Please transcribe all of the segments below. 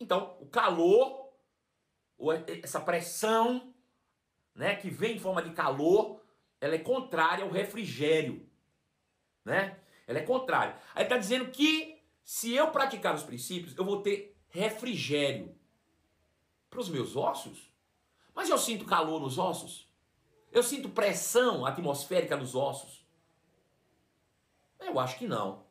Então, o calor, essa pressão, né, que vem em forma de calor, ela é contrária ao refrigério, né? Ela é contrária. Aí está dizendo que se eu praticar os princípios, eu vou ter refrigério para os meus ossos. Mas eu sinto calor nos ossos? Eu sinto pressão atmosférica nos ossos? Eu acho que não.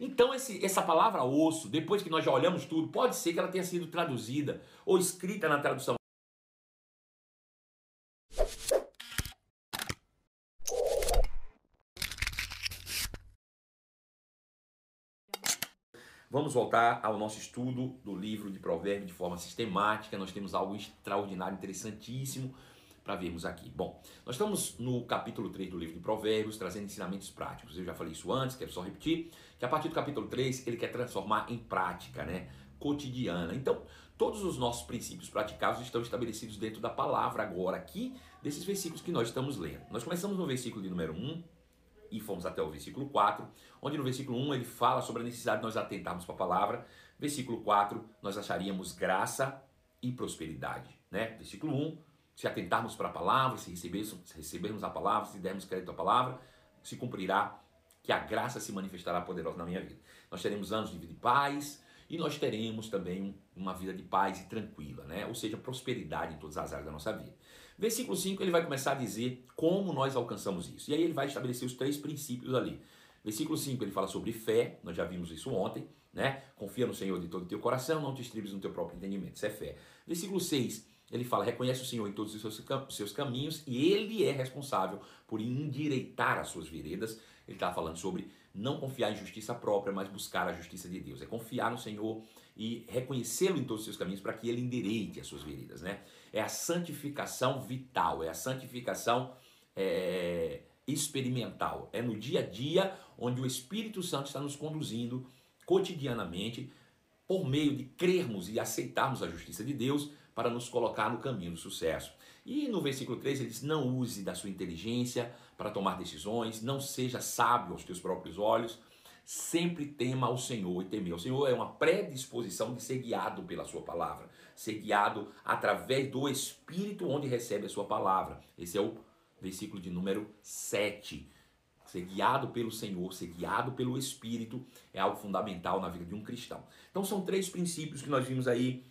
Então esse, essa palavra osso, depois que nós já olhamos tudo, pode ser que ela tenha sido traduzida ou escrita na tradução Vamos voltar ao nosso estudo do livro de Provérbios de forma sistemática. Nós temos algo extraordinário, interessantíssimo para vermos aqui. Bom, nós estamos no capítulo 3 do livro de Provérbios, trazendo ensinamentos práticos. Eu já falei isso antes, quero só repetir, que a partir do capítulo 3 ele quer transformar em prática, né? Cotidiana. Então, todos os nossos princípios praticáveis estão estabelecidos dentro da palavra agora, aqui, desses versículos que nós estamos lendo. Nós começamos no versículo de número 1, e fomos até o versículo 4, onde no versículo 1 ele fala sobre a necessidade de nós atentarmos para a palavra. Versículo 4, nós acharíamos graça e prosperidade. Né? Versículo 1, se atentarmos para a palavra, se recebermos, se recebermos a palavra, se dermos crédito à palavra, se cumprirá que a graça se manifestará poderosa na minha vida. Nós teremos anos de vida de paz, e nós teremos também uma vida de paz e tranquila, né? ou seja, prosperidade em todas as áreas da nossa vida. Versículo 5 ele vai começar a dizer como nós alcançamos isso. E aí ele vai estabelecer os três princípios ali. Versículo 5 ele fala sobre fé, nós já vimos isso ontem, né? Confia no Senhor de todo o teu coração, não te estribes no teu próprio entendimento, isso é fé. Versículo 6 ele fala: reconhece o Senhor em todos os seus, caminhos e ele é responsável por endireitar as suas veredas. Ele está falando sobre não confiar em justiça própria, mas buscar a justiça de Deus. É confiar no Senhor e reconhecê-lo em todos os seus caminhos para que ele endireite as suas veredas. Né? É a santificação vital, é a santificação é, experimental. É no dia a dia onde o Espírito Santo está nos conduzindo cotidianamente por meio de crermos e aceitarmos a justiça de Deus para nos colocar no caminho do sucesso. E no versículo 3 ele diz: Não use da sua inteligência para tomar decisões, não seja sábio aos teus próprios olhos, sempre tema ao Senhor e temer ao Senhor é uma predisposição de ser guiado pela sua palavra, ser guiado através do Espírito onde recebe a sua palavra. Esse é o versículo de número 7. Ser guiado pelo Senhor, ser guiado pelo Espírito é algo fundamental na vida de um cristão. Então são três princípios que nós vimos aí: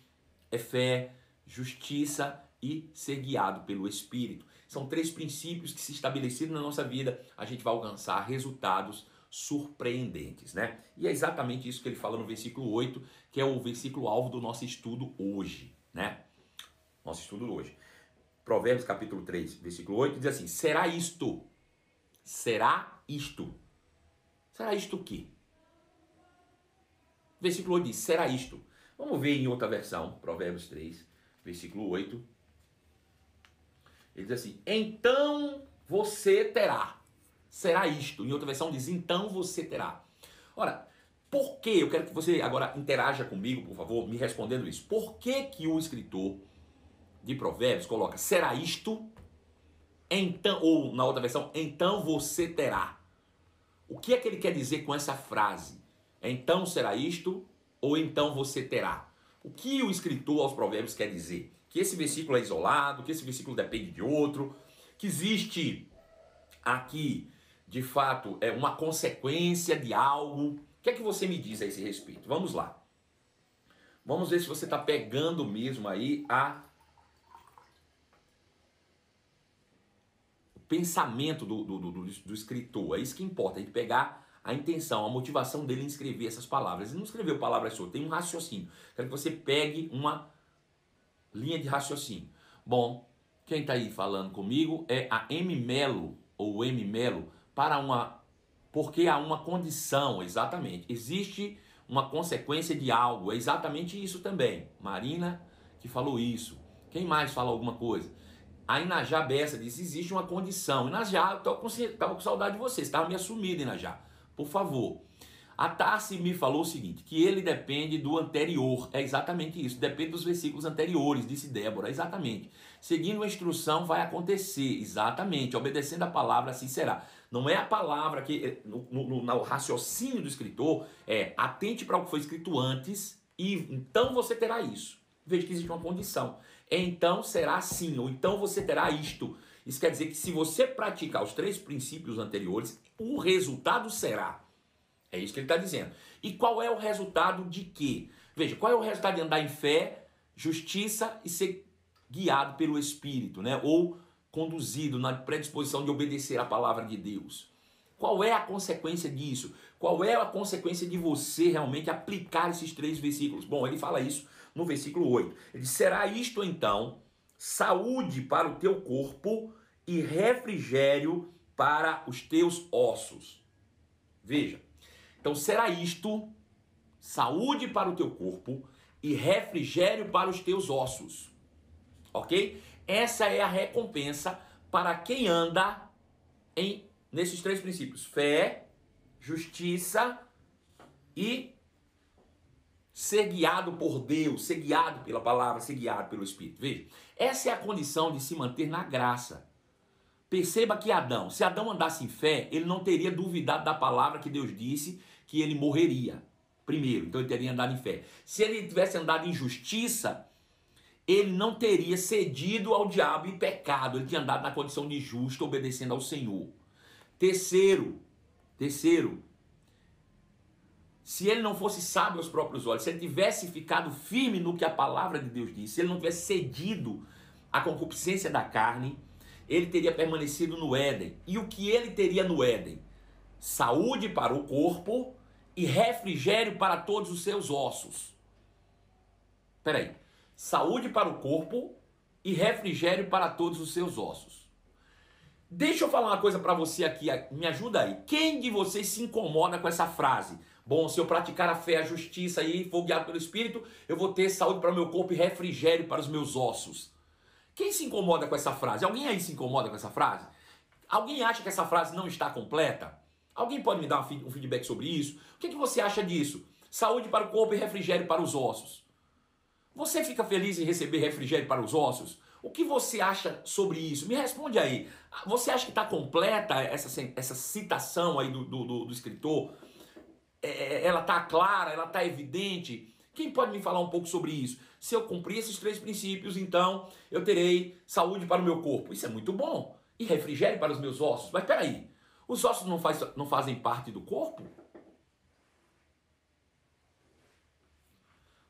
é fé, justiça e ser guiado pelo Espírito. São três princípios que, se estabelecidos na nossa vida, a gente vai alcançar resultados surpreendentes, né? E é exatamente isso que ele fala no versículo 8, que é o versículo alvo do nosso estudo hoje, né? Nosso estudo hoje. Provérbios capítulo 3, versículo 8 diz assim: "Será isto? Será isto? Será isto o quê?" Versículo 8 diz: "Será isto?" Vamos ver em outra versão, Provérbios 3, versículo 8. Ele diz assim: Então você terá. Será isto. Em outra versão diz: Então você terá. Ora, por que? Eu quero que você agora interaja comigo, por favor, me respondendo isso. Por que, que o escritor de Provérbios coloca será isto? Então, ou na outra versão, então você terá. O que é que ele quer dizer com essa frase? Então será isto, ou então você terá. O que o escritor aos Provérbios quer dizer? Que esse versículo é isolado, que esse versículo depende de outro, que existe aqui, de fato, é uma consequência de algo. O que é que você me diz a esse respeito? Vamos lá. Vamos ver se você está pegando mesmo aí a o pensamento do, do, do, do, escritor. É isso que importa, a gente pegar a intenção, a motivação dele em escrever essas palavras. Ele não escreveu palavras só, tem um raciocínio. Quero que você pegue uma linha de raciocínio. Bom, quem está aí falando comigo é a M. Melo, ou M. Melo, para uma. Porque há uma condição, exatamente. Existe uma consequência de algo, é exatamente isso também. Marina que falou isso. Quem mais fala alguma coisa? A Inajá Bessa disse: existe uma condição. Inajá, eu estava com saudade de você, estava me assumido, Inajá. Por favor. A Tarsi me falou o seguinte, que ele depende do anterior. É exatamente isso, depende dos versículos anteriores, disse Débora, exatamente. Seguindo a instrução vai acontecer, exatamente, obedecendo a palavra assim será. Não é a palavra que, no, no, no raciocínio do escritor, é atente para o que foi escrito antes, e então você terá isso. Veja que existe uma condição. Então será assim, ou então você terá isto. Isso quer dizer que se você praticar os três princípios anteriores, o resultado será. É isso que ele está dizendo. E qual é o resultado de quê? Veja, qual é o resultado de andar em fé, justiça e ser guiado pelo Espírito, né? Ou conduzido na predisposição de obedecer a palavra de Deus. Qual é a consequência disso? Qual é a consequência de você realmente aplicar esses três versículos? Bom, ele fala isso no versículo 8. Ele diz: Será isto então saúde para o teu corpo e refrigério para os teus ossos. Veja, então será isto saúde para o teu corpo e refrigério para os teus ossos. Ok? Essa é a recompensa para quem anda em nesses três princípios: fé, justiça e ser guiado por Deus, ser guiado pela palavra, ser guiado pelo Espírito. Veja, essa é a condição de se manter na graça. Perceba que Adão, se Adão andasse em fé, ele não teria duvidado da palavra que Deus disse que ele morreria. Primeiro, então ele teria andado em fé. Se ele tivesse andado em justiça, ele não teria cedido ao diabo e pecado, ele tinha andado na condição de justo, obedecendo ao Senhor. Terceiro, terceiro, se ele não fosse sábio aos próprios olhos, se ele tivesse ficado firme no que a palavra de Deus disse, se ele não tivesse cedido à concupiscência da carne, ele teria permanecido no Éden. E o que ele teria no Éden? Saúde para o corpo e refrigério para todos os seus ossos. Peraí. Saúde para o corpo e refrigério para todos os seus ossos. Deixa eu falar uma coisa para você aqui, me ajuda aí. Quem de vocês se incomoda com essa frase? Bom, se eu praticar a fé, a justiça e for guiado pelo Espírito, eu vou ter saúde para o meu corpo e refrigério para os meus ossos. Quem se incomoda com essa frase? Alguém aí se incomoda com essa frase? Alguém acha que essa frase não está completa? Alguém pode me dar um feedback sobre isso? O que, que você acha disso? Saúde para o corpo e refrigério para os ossos. Você fica feliz em receber refrigério para os ossos? O que você acha sobre isso? Me responde aí. Você acha que está completa essa, essa citação aí do, do, do escritor? É, é ela está clara? Ela está evidente? Quem pode me falar um pouco sobre isso? Se eu cumprir esses três princípios, então eu terei saúde para o meu corpo. Isso é muito bom. E refrigério para os meus ossos. Mas peraí, os ossos não, faz, não fazem parte do corpo?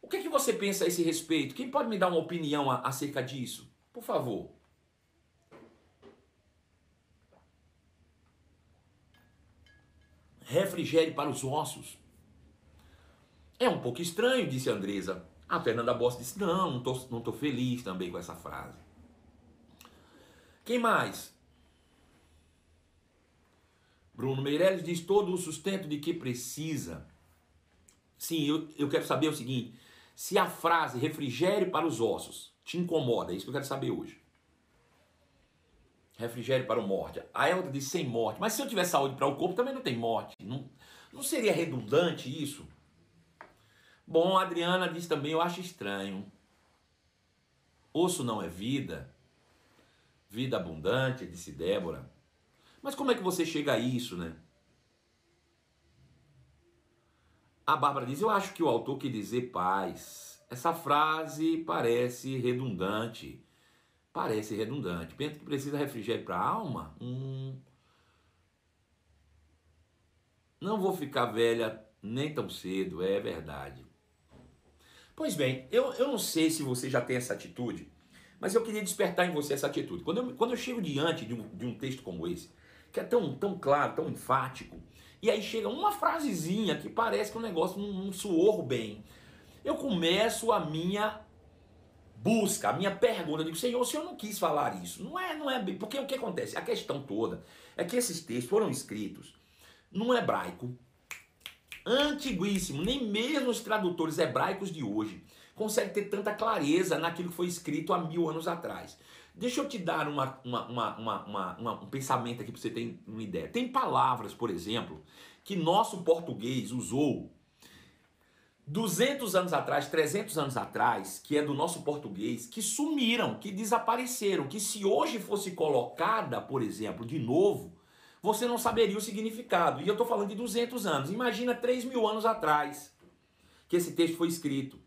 O que, é que você pensa a esse respeito? Quem pode me dar uma opinião a, acerca disso? Por favor. Refrigério para os ossos. É um pouco estranho, disse Andresa. A Fernanda Bossa disse: Não, não tô feliz também com essa frase. Quem mais? Bruno Meirelles diz: Todo o sustento de que precisa. Sim, eu, eu quero saber o seguinte: se a frase refrigério para os ossos te incomoda, é isso que eu quero saber hoje. Refrigério para o morte. A Elda diz sem morte. Mas se eu tiver saúde para o corpo, também não tem morte. Não, não seria redundante isso? Bom, a Adriana diz também, eu acho estranho. Osso não é vida. Vida abundante, disse Débora. Mas como é que você chega a isso, né? A Bárbara diz, eu acho que o autor quer dizer paz. Essa frase parece redundante. Parece redundante. Pensa que precisa refrigério para a alma? Hum. Não vou ficar velha nem tão cedo, é verdade. Pois bem, eu, eu não sei se você já tem essa atitude, mas eu queria despertar em você essa atitude. Quando eu, quando eu chego diante de um, de um texto como esse, que é tão, tão claro, tão enfático, e aí chega uma frasezinha que parece que o negócio não, não bem, eu começo a minha busca, a minha pergunta, eu digo, Senhor, o Senhor não quis falar isso. Não é, não é, porque o que acontece? A questão toda é que esses textos foram escritos no hebraico, antiguíssimo, nem mesmo os tradutores hebraicos de hoje conseguem ter tanta clareza naquilo que foi escrito há mil anos atrás. Deixa eu te dar uma, uma, uma, uma um pensamento aqui para você ter uma ideia. Tem palavras, por exemplo, que nosso português usou 200 anos atrás, 300 anos atrás, que é do nosso português, que sumiram, que desapareceram, que se hoje fosse colocada, por exemplo, de novo, você não saberia o significado. E eu estou falando de 200 anos. Imagina 3 mil anos atrás. que esse texto foi escrito.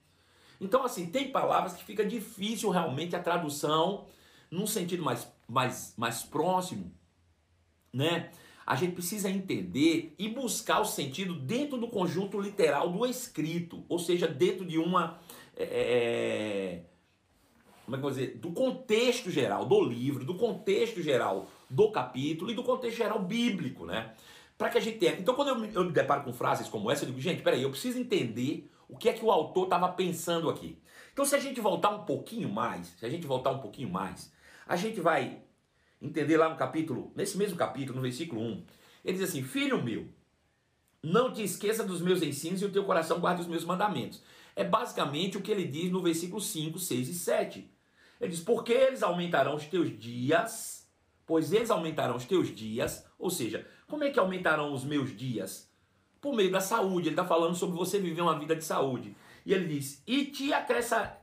Então, assim, tem palavras que fica difícil realmente a tradução num sentido mais, mais, mais próximo, né? A gente precisa entender e buscar o sentido dentro do conjunto literal do escrito, ou seja, dentro de uma. É, é como é que eu vou dizer? Do contexto geral do livro, do contexto geral do capítulo e do contexto geral bíblico, né? Para que a gente tenha. Então, quando eu eu me deparo com frases como essa, eu digo, gente, peraí, eu preciso entender o que é que o autor estava pensando aqui. Então, se a gente voltar um pouquinho mais, se a gente voltar um pouquinho mais, a gente vai entender lá no capítulo, nesse mesmo capítulo, no versículo 1, ele diz assim: Filho meu, não te esqueça dos meus ensinos e o teu coração guarde os meus mandamentos. É basicamente o que ele diz no versículo 5, 6 e 7. Ele diz: Porque eles aumentarão os teus dias, pois eles aumentarão os teus dias, ou seja, como é que aumentarão os meus dias? Por meio da saúde. Ele está falando sobre você viver uma vida de saúde. E ele diz: E te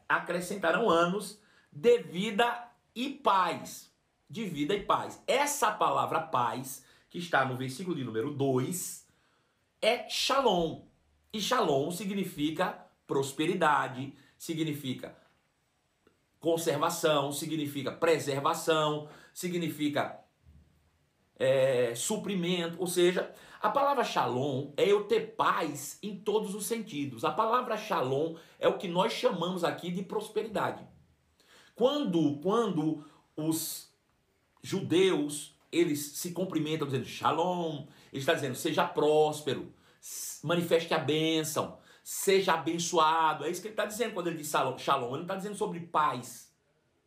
acrescentarão anos de vida e paz. De vida e paz. Essa palavra paz, que está no versículo de número 2, é shalom. E shalom significa prosperidade, significa conservação, significa preservação, significa é, suprimento, ou seja, a palavra shalom é eu ter paz em todos os sentidos. A palavra shalom é o que nós chamamos aqui de prosperidade. Quando, quando os judeus eles se cumprimentam dizendo shalom, ele está dizendo seja próspero, manifeste a bênção, seja abençoado. É isso que ele está dizendo quando ele diz shalom. Ele não está dizendo sobre paz,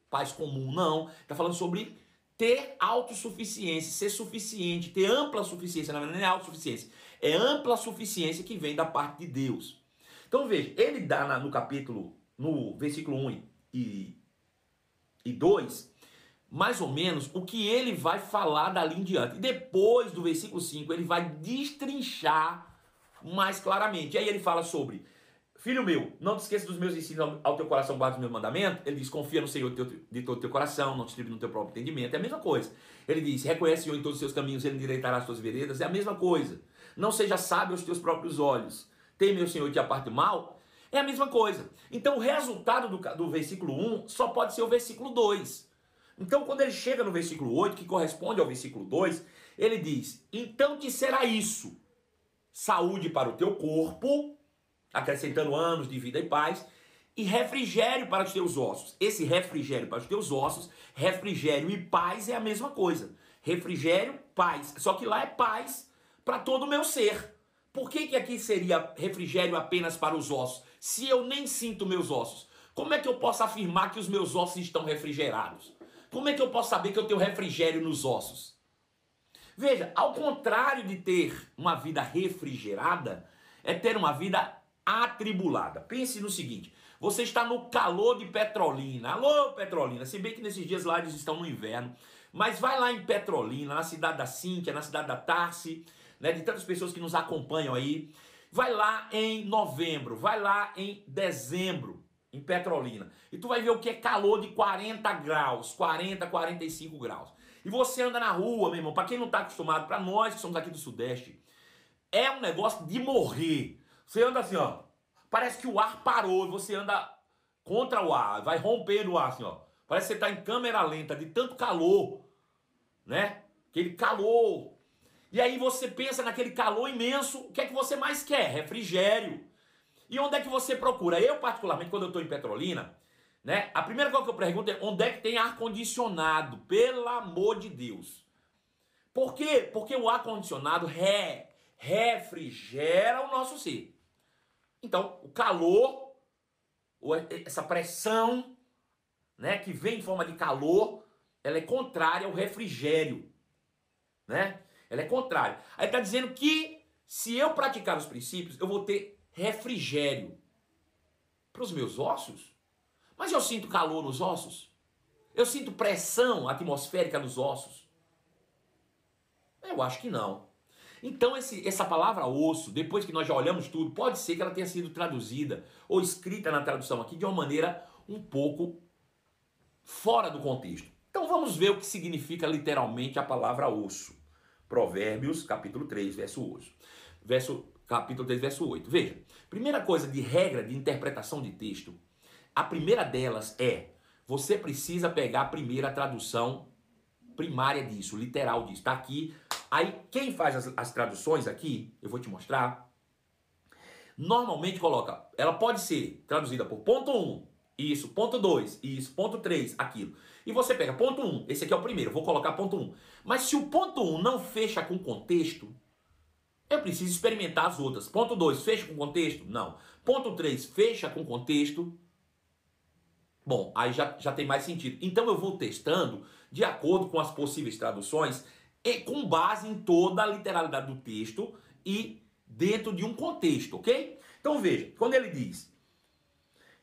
paz comum, não. Está falando sobre ter autossuficiência, ser suficiente, ter ampla suficiência, na verdade não é autossuficiência, é ampla suficiência que vem da parte de Deus. Então veja, ele dá no capítulo, no versículo 1 e, e 2, mais ou menos o que ele vai falar dali em diante. E depois do versículo 5, ele vai destrinchar mais claramente. E aí ele fala sobre Filho meu, não te esqueça dos meus ensinos ao teu coração, guarda os meus mandamentos. Ele diz, confia no Senhor de todo o teu coração, não te estribe no teu próprio entendimento. É a mesma coisa. Ele diz, reconhece o Senhor em todos os seus caminhos, ele endireitará as tuas veredas. É a mesma coisa. Não seja sábio aos teus próprios olhos. Teme o Senhor e te aparte mal. É a mesma coisa. Então o resultado do, do versículo 1 só pode ser o versículo 2. Então quando ele chega no versículo 8, que corresponde ao versículo 2, ele diz, então te será isso. Saúde para o teu corpo acrescentando anos de vida e paz, e refrigério para os teus ossos. Esse refrigério para os teus ossos, refrigério e paz é a mesma coisa. Refrigério, paz. Só que lá é paz para todo o meu ser. Por que, que aqui seria refrigério apenas para os ossos? Se eu nem sinto meus ossos, como é que eu posso afirmar que os meus ossos estão refrigerados? Como é que eu posso saber que eu tenho refrigério nos ossos? Veja, ao contrário de ter uma vida refrigerada, é ter uma vida atribulada. Pense no seguinte: você está no calor de Petrolina. Alô, Petrolina. Se bem que nesses dias lá eles estão no inverno. Mas vai lá em Petrolina, na cidade da Cíntia, na cidade da Tarsi, né, de tantas pessoas que nos acompanham aí. Vai lá em novembro, vai lá em dezembro, em Petrolina. E tu vai ver o que é calor de 40 graus, 40, 45 graus. E você anda na rua, meu irmão, para quem não está acostumado, para nós que somos aqui do Sudeste, é um negócio de morrer. Você anda assim, ó. Parece que o ar parou e você anda contra o ar, vai rompendo o ar assim, ó. Parece que você está em câmera lenta de tanto calor, né? Aquele calor. E aí você pensa naquele calor imenso, o que é que você mais quer? Refrigério. E onde é que você procura? Eu, particularmente, quando eu estou em Petrolina, né? A primeira coisa que eu pergunto é onde é que tem ar-condicionado? Pelo amor de Deus. Por quê? Porque o ar-condicionado re, refrigera o nosso ser. Então, o calor, essa pressão, né, que vem em forma de calor, ela é contrária ao refrigério, né? Ela é contrária. Aí está dizendo que se eu praticar os princípios, eu vou ter refrigério para os meus ossos. Mas eu sinto calor nos ossos? Eu sinto pressão atmosférica nos ossos? Eu acho que não. Então, esse, essa palavra osso, depois que nós já olhamos tudo, pode ser que ela tenha sido traduzida ou escrita na tradução aqui de uma maneira um pouco fora do contexto. Então, vamos ver o que significa literalmente a palavra osso. Provérbios, capítulo 3, verso 8. Verso capítulo 3, verso 8. Veja, primeira coisa de regra de interpretação de texto, a primeira delas é você precisa pegar a primeira tradução primária disso, literal disso. Está aqui. Aí, quem faz as, as traduções aqui, eu vou te mostrar. Normalmente coloca, ela pode ser traduzida por ponto 1, um, isso, ponto 2, isso, ponto 3, aquilo. E você pega ponto 1, um, esse aqui é o primeiro, vou colocar ponto 1. Um. Mas se o ponto 1 um não fecha com contexto, eu preciso experimentar as outras. Ponto 2, fecha com contexto? Não. Ponto 3, fecha com contexto? Bom, aí já, já tem mais sentido. Então eu vou testando de acordo com as possíveis traduções e com base em toda a literalidade do texto e dentro de um contexto, ok? Então veja, quando ele diz: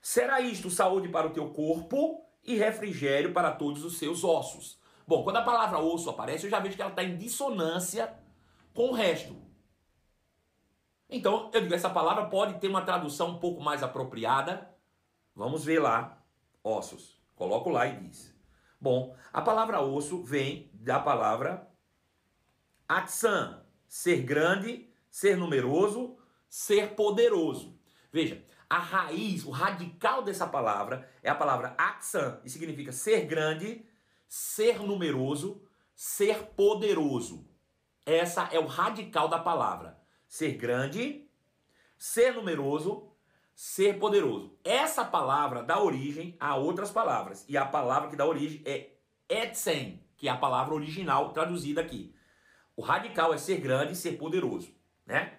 Será isto saúde para o teu corpo e refrigério para todos os seus ossos. Bom, quando a palavra osso aparece, eu já vejo que ela está em dissonância com o resto. Então, eu digo, essa palavra pode ter uma tradução um pouco mais apropriada. Vamos ver lá ossos. Coloco lá e diz. Bom, a palavra osso vem da palavra atsan, ser grande, ser numeroso, ser poderoso. Veja, a raiz, o radical dessa palavra é a palavra atsan, e significa ser grande, ser numeroso, ser poderoso. Essa é o radical da palavra. Ser grande, ser numeroso, ser poderoso. Essa palavra dá origem a outras palavras. E a palavra que dá origem é etsen, que é a palavra original traduzida aqui. O radical é ser grande ser poderoso, né?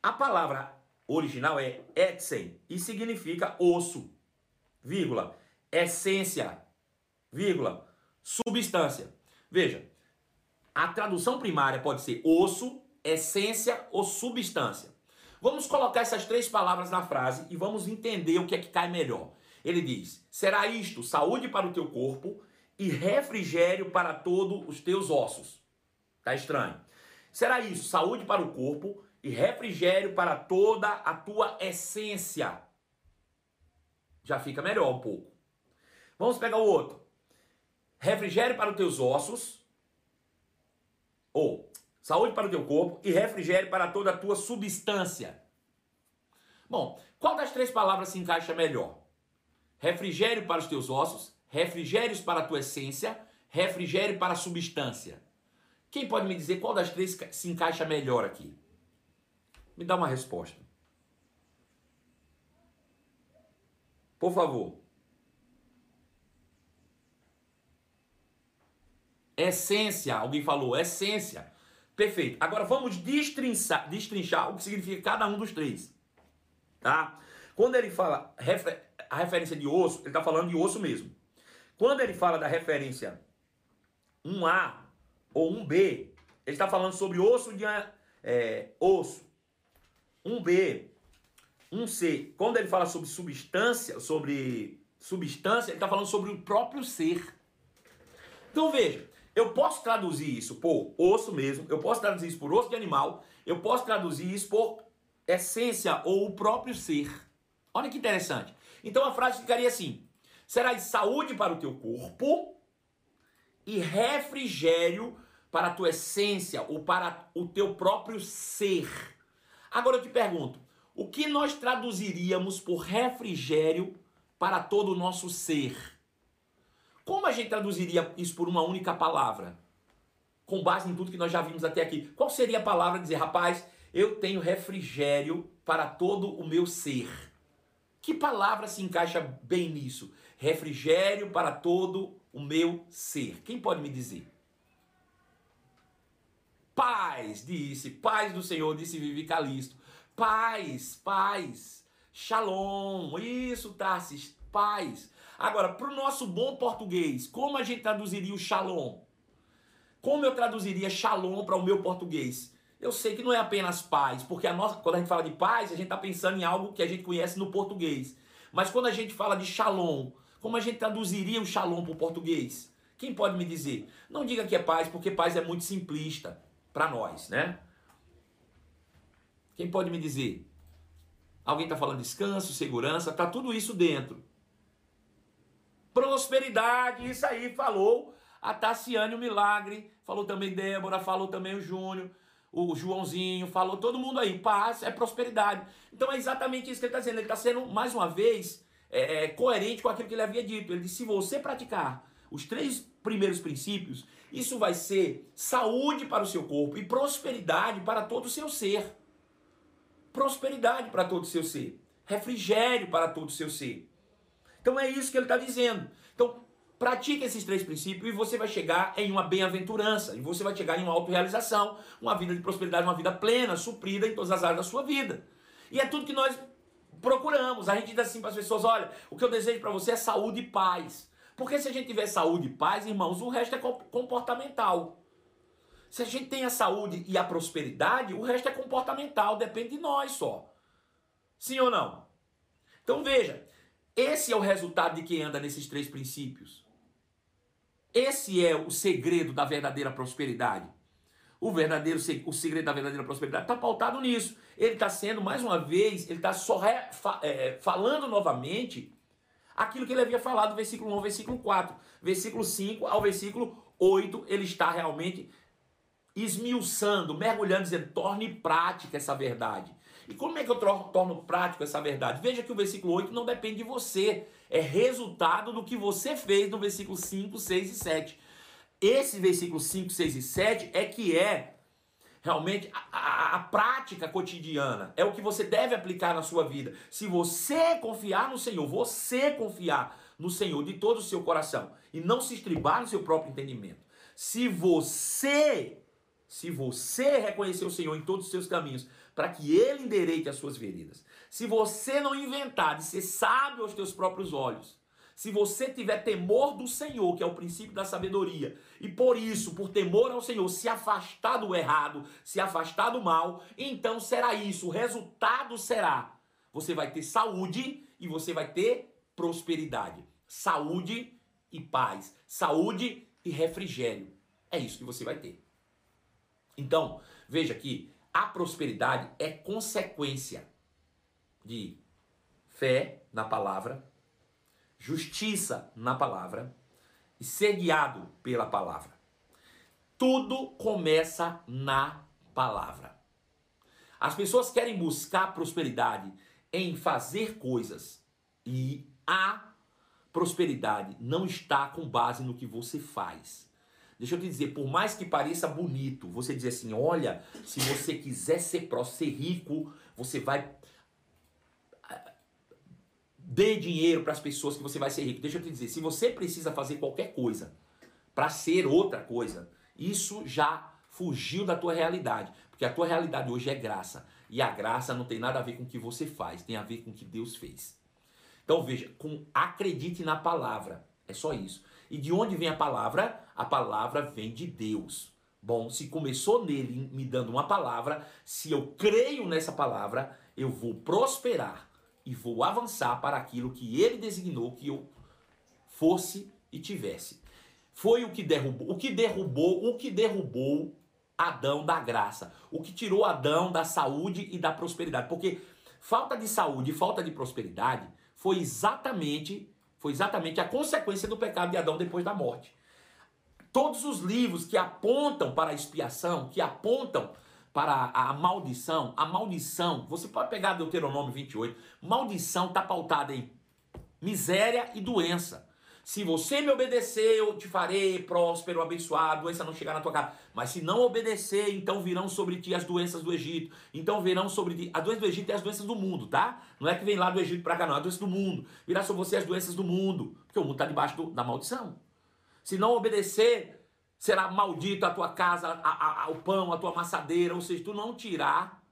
A palavra original é etsen e significa osso, vírgula, essência, vírgula, substância. Veja, a tradução primária pode ser osso, essência ou substância. Vamos colocar essas três palavras na frase e vamos entender o que é que cai melhor. Ele diz: Será isto saúde para o teu corpo e refrigério para todos os teus ossos. Tá estranho. Será isso saúde para o corpo e refrigério para toda a tua essência. Já fica melhor um pouco. Vamos pegar o outro. Refrigério para os teus ossos. Ou saúde para o teu corpo e refrigério para toda a tua substância. Bom, qual das três palavras se encaixa melhor? Refrigério para os teus ossos, refrigérios para a tua essência, refrigério para a substância. Quem pode me dizer qual das três se encaixa melhor aqui? Me dá uma resposta. Por favor. Essência, alguém falou, essência. Perfeito. Agora vamos destrinchar, destrinchar o que significa cada um dos três. Tá? Quando ele fala refer, a referência de osso, ele está falando de osso mesmo. Quando ele fala da referência 1A ou 1B, ele está falando sobre osso de é, osso. 1B, 1C. Quando ele fala sobre substância, sobre substância, ele está falando sobre o próprio ser. Então veja, eu posso traduzir isso por osso mesmo, eu posso traduzir isso por osso de animal, eu posso traduzir isso por essência ou o próprio ser. Olha que interessante. Então a frase ficaria assim: serás saúde para o teu corpo e refrigério para a tua essência ou para o teu próprio ser. Agora eu te pergunto, o que nós traduziríamos por refrigério para todo o nosso ser? Como a gente traduziria isso por uma única palavra? Com base em tudo que nós já vimos até aqui. Qual seria a palavra dizer, rapaz, eu tenho refrigério para todo o meu ser? Que palavra se encaixa bem nisso? Refrigério para todo o meu ser. Quem pode me dizer? Paz, disse, paz do Senhor, disse Vivi Calisto. Paz, paz, shalom, isso, Tarsis, paz. Agora, para o nosso bom português, como a gente traduziria o shalom? Como eu traduziria shalom para o meu português? Eu sei que não é apenas paz, porque a nossa, quando a gente fala de paz, a gente está pensando em algo que a gente conhece no português. Mas quando a gente fala de shalom, como a gente traduziria o shalom para o português? Quem pode me dizer? Não diga que é paz, porque paz é muito simplista para nós, né? Quem pode me dizer? Alguém está falando descanso, segurança, tá tudo isso dentro prosperidade, isso aí falou a Tassiane o Milagre, falou também Débora, falou também o Júnior. o Joãozinho, falou todo mundo aí, paz é prosperidade. Então é exatamente isso que ele está dizendo. Ele está sendo, mais uma vez, é, é, coerente com aquilo que ele havia dito. Ele disse: se você praticar os três primeiros princípios, isso vai ser saúde para o seu corpo e prosperidade para todo o seu ser. Prosperidade para todo o seu ser. Refrigério para todo o seu ser. Então é isso que ele está dizendo. Então, pratique esses três princípios e você vai chegar em uma bem-aventurança. E você vai chegar em uma autorrealização, uma vida de prosperidade, uma vida plena, suprida em todas as áreas da sua vida. E é tudo que nós procuramos. A gente diz assim para as pessoas: olha, o que eu desejo para você é saúde e paz. Porque se a gente tiver saúde e paz, irmãos, o resto é comportamental. Se a gente tem a saúde e a prosperidade, o resto é comportamental, depende de nós só. Sim ou não? Então veja, esse é o resultado de quem anda nesses três princípios. Esse é o segredo da verdadeira prosperidade. O verdadeiro o segredo da verdadeira prosperidade está pautado nisso. Ele está sendo, mais uma vez, ele está só é, falando novamente aquilo que ele havia falado do versículo 1 ao versículo 4. Versículo 5 ao versículo 8, ele está realmente esmiuçando, mergulhando, dizendo: torne prática essa verdade. E como é que eu torno prático essa verdade? Veja que o versículo 8 não depende de você, é resultado do que você fez no versículo 5, 6 e 7. Esse versículo 5, 6 e 7 é que é realmente a, a, a, prática cotidiana, é o que você deve aplicar na sua vida. Se você confiar no Senhor, você confiar no Senhor de todo o seu coração e não se estribar no seu próprio entendimento. Se você, se você reconhecer o Senhor em todos os seus caminhos, para que ele endereite as suas veredas. Se você não inventar de ser sábio aos teus próprios olhos, se você tiver temor do Senhor, que é o princípio da sabedoria, e por isso, por temor ao Senhor, se afastar do errado, se afastar do mal, então será isso. O resultado será: você vai ter saúde e você vai ter prosperidade. Saúde e paz. Saúde e refrigério. É isso que você vai ter. Então, veja que a prosperidade é consequência de fé na palavra, justiça na palavra e ser guiado pela palavra. Tudo começa na palavra. As pessoas querem buscar prosperidade em fazer coisas e a prosperidade não está com base no que você faz. Deixa eu te dizer, por mais que pareça bonito, você dizer assim, olha, se você quiser ser próspero, ser rico, você vai Dê dinheiro para as pessoas que você vai ser rico. Deixa eu te dizer, se você precisa fazer qualquer coisa para ser outra coisa, isso já fugiu da tua realidade, porque a tua realidade hoje é graça, e a graça não tem nada a ver com o que você faz, tem a ver com o que Deus fez. Então veja, com acredite na palavra, é só isso. E de onde vem a palavra? A palavra vem de Deus. Bom, se começou nele me dando uma palavra, se eu creio nessa palavra, eu vou prosperar e vou avançar para aquilo que ele designou que eu fosse e tivesse. Foi o que derrubou, o que derrubou, o que derrubou Adão da graça, o que tirou Adão da saúde e da prosperidade, porque falta de saúde e falta de prosperidade foi exatamente, foi exatamente a consequência do pecado de Adão depois da morte. Todos os livros que apontam para a expiação, que apontam para a, maldição, a maldição, você pode pegar Deuteronômio 28, maldição está pautada em miséria e doença. Se você me obedecer, eu te farei próspero, abençoado, doença não chegar na tua casa. Mas se não obedecer, então virão sobre ti as doenças do Egito. Então virão sobre ti. A doença do Egito é as doenças do mundo, tá? Não é que vem lá do Egito para cá, não. É a doença do mundo. Virá sobre você as doenças do mundo. Porque o mundo está debaixo do, da maldição. Se não obedecer, será maldito a tua casa, a, a, o pão, a tua amassadeira, ou seja, tu não tirar,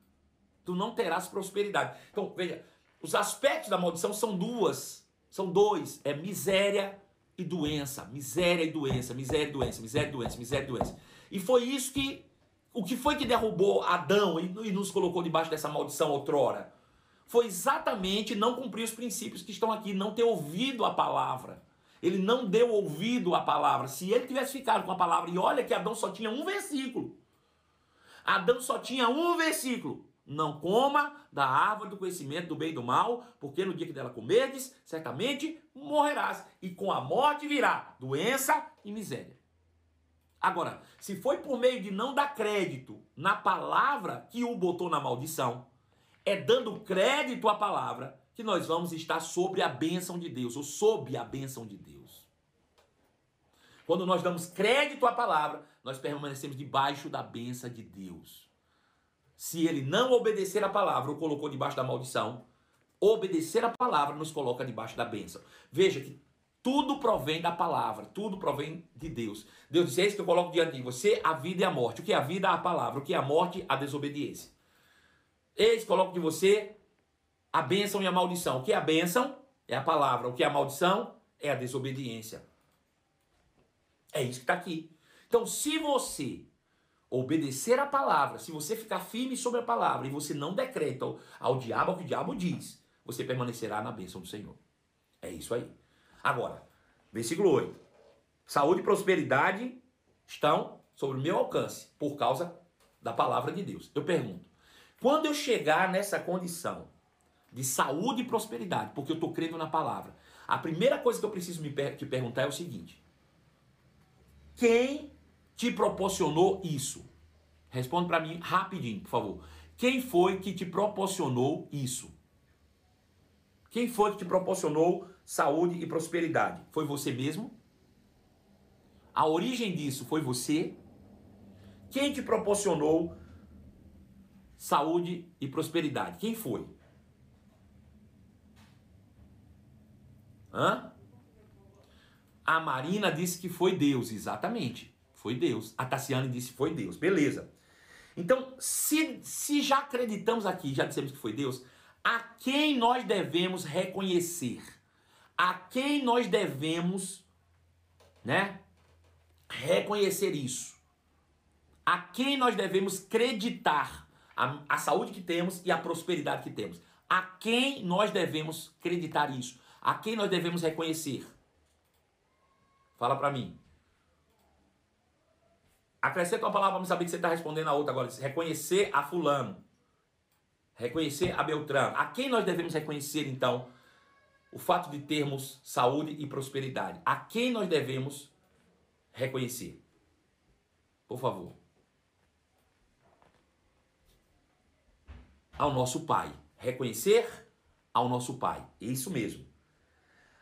tu não terás prosperidade. Então, veja, os aspectos da maldição são duas, são dois, é miséria e doença, miséria e doença, miséria e doença, miséria e doença, miséria e doença. E foi isso que, o que foi que derrubou Adão e, e nos colocou debaixo dessa maldição outrora? Foi exatamente não cumprir os princípios que estão aqui, não ter ouvido a palavra. Ele não deu ouvido à palavra. Se ele tivesse ficado com a palavra, e olha que Adão só tinha um versículo. Adão só tinha um versículo. Não coma da árvore do conhecimento do bem e do mal, porque no dia que dela comerdes, certamente morrerás. E com a morte virá doença e miséria. Agora, se foi por meio de não dar crédito na palavra que o botou na maldição, é dando crédito à palavra que nós vamos estar sobre a bênção de Deus, ou sob a bênção de Deus. Quando nós damos crédito à palavra, nós permanecemos debaixo da bênção de Deus. Se ele não obedecer a palavra, ou colocou debaixo da maldição, obedecer a palavra nos coloca debaixo da bênção. Veja que tudo provém da palavra, tudo provém de Deus. Deus disse: Eis que eu coloco diante de você a vida e a morte. O que é a vida? A palavra. O que é a morte? A desobediência. Eis coloco de você a bênção e a maldição. O que é a bênção? É a palavra. O que é a maldição? É a desobediência. É isso que está aqui. Então, se você obedecer a palavra, se você ficar firme sobre a palavra e você não decreta ao, diabo o que o diabo diz, você permanecerá na bênção do Senhor. É isso aí. Agora, versículo 8. Saúde e prosperidade estão sobre o meu alcance por causa da palavra de Deus. Eu pergunto, quando eu chegar nessa condição de saúde e prosperidade, porque eu estou crendo na palavra, a primeira coisa que eu preciso me per te perguntar é o seguinte: quem te proporcionou isso? Responde para mim rapidinho, por favor. Quem foi que te proporcionou isso? Quem foi que te proporcionou saúde e prosperidade? Foi você mesmo? A origem disso foi você? Quem te proporcionou saúde e prosperidade? Quem foi? Hã? A Marina disse que foi Deus, exatamente. Foi Deus. A Tassiane disse foi Deus. Beleza. Então, se, se já acreditamos aqui, já dissemos que foi Deus, a quem nós devemos reconhecer? A quem nós devemos, né, reconhecer isso? A quem nós devemos creditar a, a saúde que temos e a prosperidade que temos? A quem nós devemos creditar isso? A quem nós devemos reconhecer? Fala para mim. Acrescenta uma palavra para saber que você está respondendo a outra agora. Reconhecer a fulano. Reconhecer a Beltrano. A quem nós devemos reconhecer, então, o fato de termos saúde e prosperidade? A quem nós devemos reconhecer? Por favor. Ao nosso Pai. Reconhecer ao nosso Pai. É isso mesmo.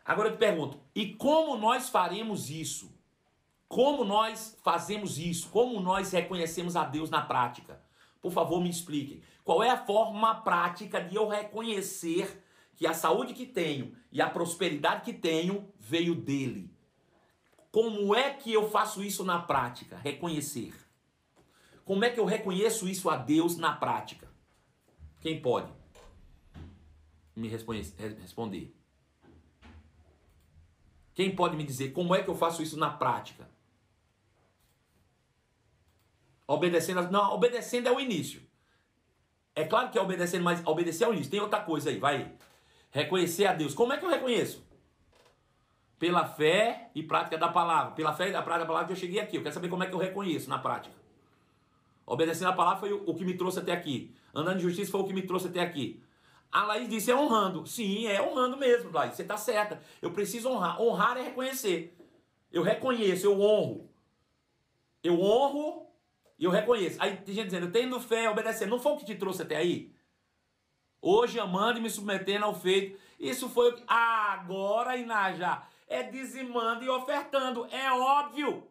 Agora eu te pergunto, e como nós faremos isso? Como nós fazemos isso? Como nós reconhecemos a Deus na prática? Por favor, me expliquem. Qual é a forma prática de eu reconhecer que a saúde que tenho e a prosperidade que tenho veio dele? Como é que eu faço isso na prática? Reconhecer. Como é que eu reconheço isso a Deus na prática? Quem pode me responder? Quem pode me dizer como é que eu faço isso na prática? Obedecendo. Não, obedecendo é o início. É claro que é obedecendo, mas obedecer é o início. Tem outra coisa aí, vai. Reconhecer a Deus. Como é que eu reconheço? Pela fé e prática da palavra. Pela fé e da prática da palavra que eu cheguei aqui. Eu quero saber como é que eu reconheço na prática. Obedecendo a palavra foi o, que me trouxe até aqui. Andando em justiça foi o que me trouxe até aqui. A Laís disse é honrando. Sim, é honrando mesmo, Laís. Você está certa. Eu preciso honrar. Honrar é reconhecer. Eu reconheço, eu honro. Eu honro e eu reconheço. Aí tem gente dizendo, tendo fé, obedecendo. Não foi o que te trouxe até aí? Hoje amando e me submetendo ao feito. Isso foi o que. Agora, Inajá, é dizimando e ofertando. É óbvio.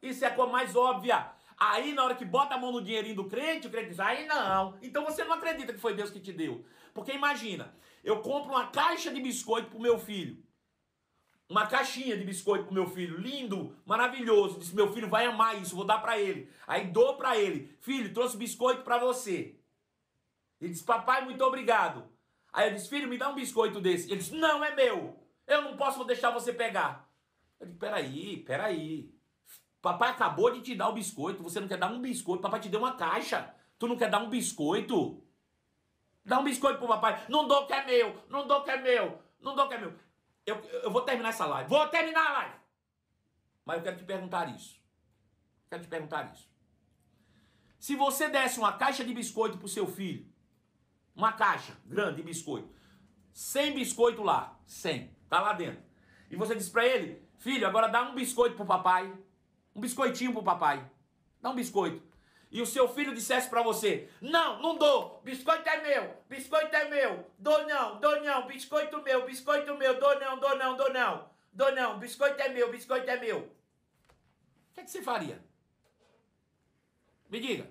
Isso é a coisa mais óbvia. Aí, na hora que bota a mão no dinheirinho do crente, o crente diz: aí não. Então você não acredita que foi Deus que te deu. Porque imagina, eu compro uma caixa de biscoito pro meu filho uma caixinha de biscoito pro meu filho, lindo, maravilhoso. Disse: "Meu filho vai amar isso, vou dar para ele". Aí dou para ele: "Filho, trouxe biscoito para você". Ele disse: "Papai, muito obrigado". Aí eu disse: "Filho, me dá um biscoito desse". Ele disse: "Não, é meu. Eu não posso deixar você pegar". Eu disse: "Peraí, peraí. Papai acabou de te dar o biscoito, você não quer dar um biscoito, papai te deu uma caixa. Tu não quer dar um biscoito? Dá um biscoito pro papai. Não dou que é meu, não dou que é meu, não dou que é meu. Eu, eu vou terminar essa live. Vou terminar a live. Mas eu quero te perguntar isso. Quero te perguntar isso. Se você desse uma caixa de biscoito pro seu filho, uma caixa grande de biscoito, 100 biscoito lá, 100, tá lá dentro. E você diz para ele, filho, agora dá um biscoito pro papai. Um biscoitinho pro papai. Dá um biscoito. E o seu filho dissesse para você: Não, não dou, biscoito é meu, biscoito é meu, dou não, dou não, biscoito meu, biscoito meu, dou não, dou não, dou não, dou não, biscoito é meu, biscoito é meu. O que é que você faria? Me diga,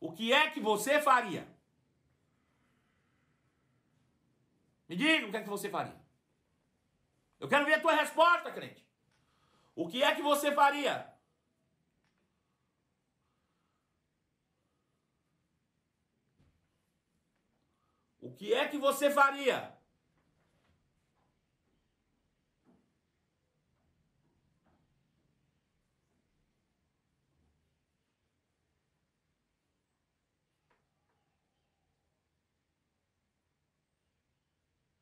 o que é que você faria? Me diga o que é que você faria. Eu quero ver a tua resposta, crente. O que é que você faria? O que é que você faria?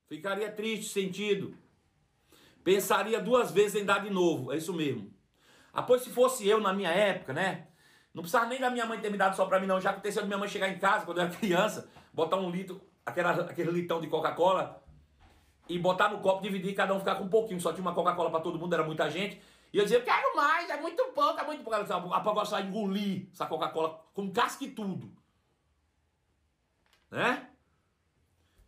Ficaria triste, sentido. Pensaria duas vezes em dar de novo. É isso mesmo. Ah, pois se fosse eu na minha época, né? Não precisava nem da minha mãe ter me dado só pra mim, não. Já aconteceu de minha mãe chegar em casa quando eu era criança, botar um litro, aquela, aquele litão de Coca-Cola e botar no copo, dividir, cada um ficar com um pouquinho. Só tinha uma Coca-Cola para todo mundo, era muita gente. E eu dizia, quero mais, é muito pouco, é muito pouco. Ela disse, a só engolir essa Coca-Cola com casca e tudo. Né?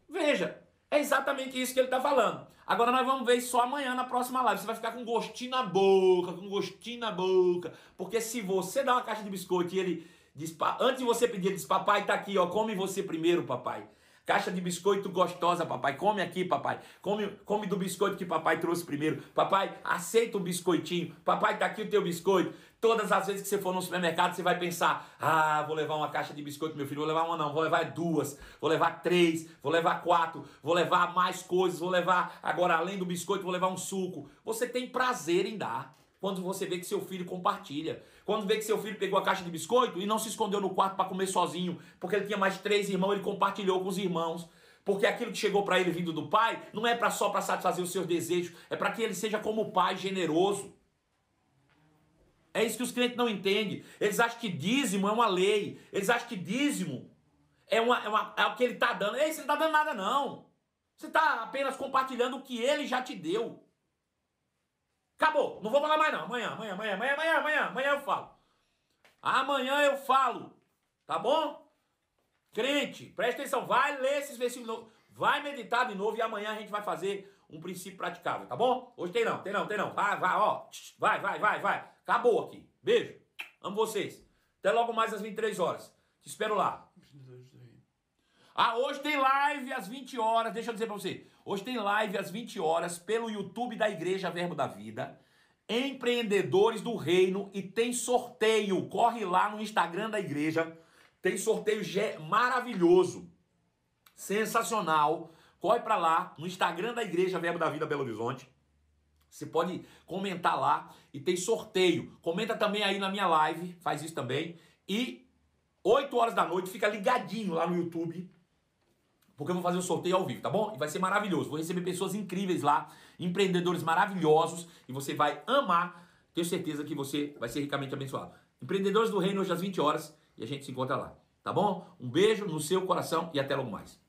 Veja, é exatamente isso que ele está falando. Agora nós vamos ver só amanhã na próxima live. Você vai ficar com gostinho na boca, com gostinho na boca. Porque se você dá uma caixa de biscoito e ele diz, antes de você pedir, ele diz, papai, tá aqui, ó, come você primeiro, papai. Caixa de biscoito gostosa, papai. Come aqui, papai. Come, come do biscoito que papai trouxe primeiro. Papai, aceita o biscoitinho. Papai, tá aqui o teu biscoito. Todas as vezes que você for no supermercado, você vai pensar: ah, vou levar uma caixa de biscoito, meu filho. Vou levar uma, não. Vou levar duas. Vou levar três. Vou levar quatro. Vou levar mais coisas. Vou levar, agora, além do biscoito, vou levar um suco. Você tem prazer em dar quando você vê que seu filho compartilha. Quando vê que seu filho pegou a caixa de biscoito e não se escondeu no quarto para comer sozinho, porque ele tinha mais três irmãos, ele compartilhou com os irmãos. Porque aquilo que chegou para ele vindo do pai não é para só para satisfazer os seus desejos, é para que ele seja como o pai generoso. É isso que os clientes não entendem. Eles acham que dízimo é uma lei. Eles acham que dízimo é, uma, é, uma, é o que ele está dando. Ei, você não está dando nada, não. Você está apenas compartilhando o que ele já te deu. Acabou. Não vou falar mais não. Amanhã, amanhã, amanhã, amanhã, amanhã, amanhã, amanhã eu falo. Amanhã eu falo. Tá bom? Crente, presta atenção. Vai ler esses versículos. Vai meditar de novo e amanhã a gente vai fazer um princípio praticável, tá bom? Hoje tem não, tem não, tem não. Vai, vai, ó. Vai, vai, vai, vai. Acabou aqui. Beijo. Amo vocês. Até logo mais às 23 horas. Te espero lá. Ah, hoje tem live às 20 horas. Deixa eu dizer pra você. Hoje tem live às 20 horas pelo YouTube da Igreja Verbo da Vida. Empreendedores do Reino e tem sorteio. Corre lá no Instagram da igreja. Tem sorteio maravilhoso. Sensacional. Corre para lá no Instagram da Igreja Verbo da Vida Belo Horizonte. Você pode comentar lá e tem sorteio. Comenta também aí na minha live, faz isso também. E 8 horas da noite, fica ligadinho lá no YouTube porque eu vou fazer o sorteio ao vivo, tá bom? E vai ser maravilhoso. Vou receber pessoas incríveis lá, empreendedores maravilhosos, e você vai amar. Tenho certeza que você vai ser ricamente abençoado. Empreendedores do Reino hoje às 20 horas e a gente se encontra lá, tá bom? Um beijo no seu coração e até logo mais.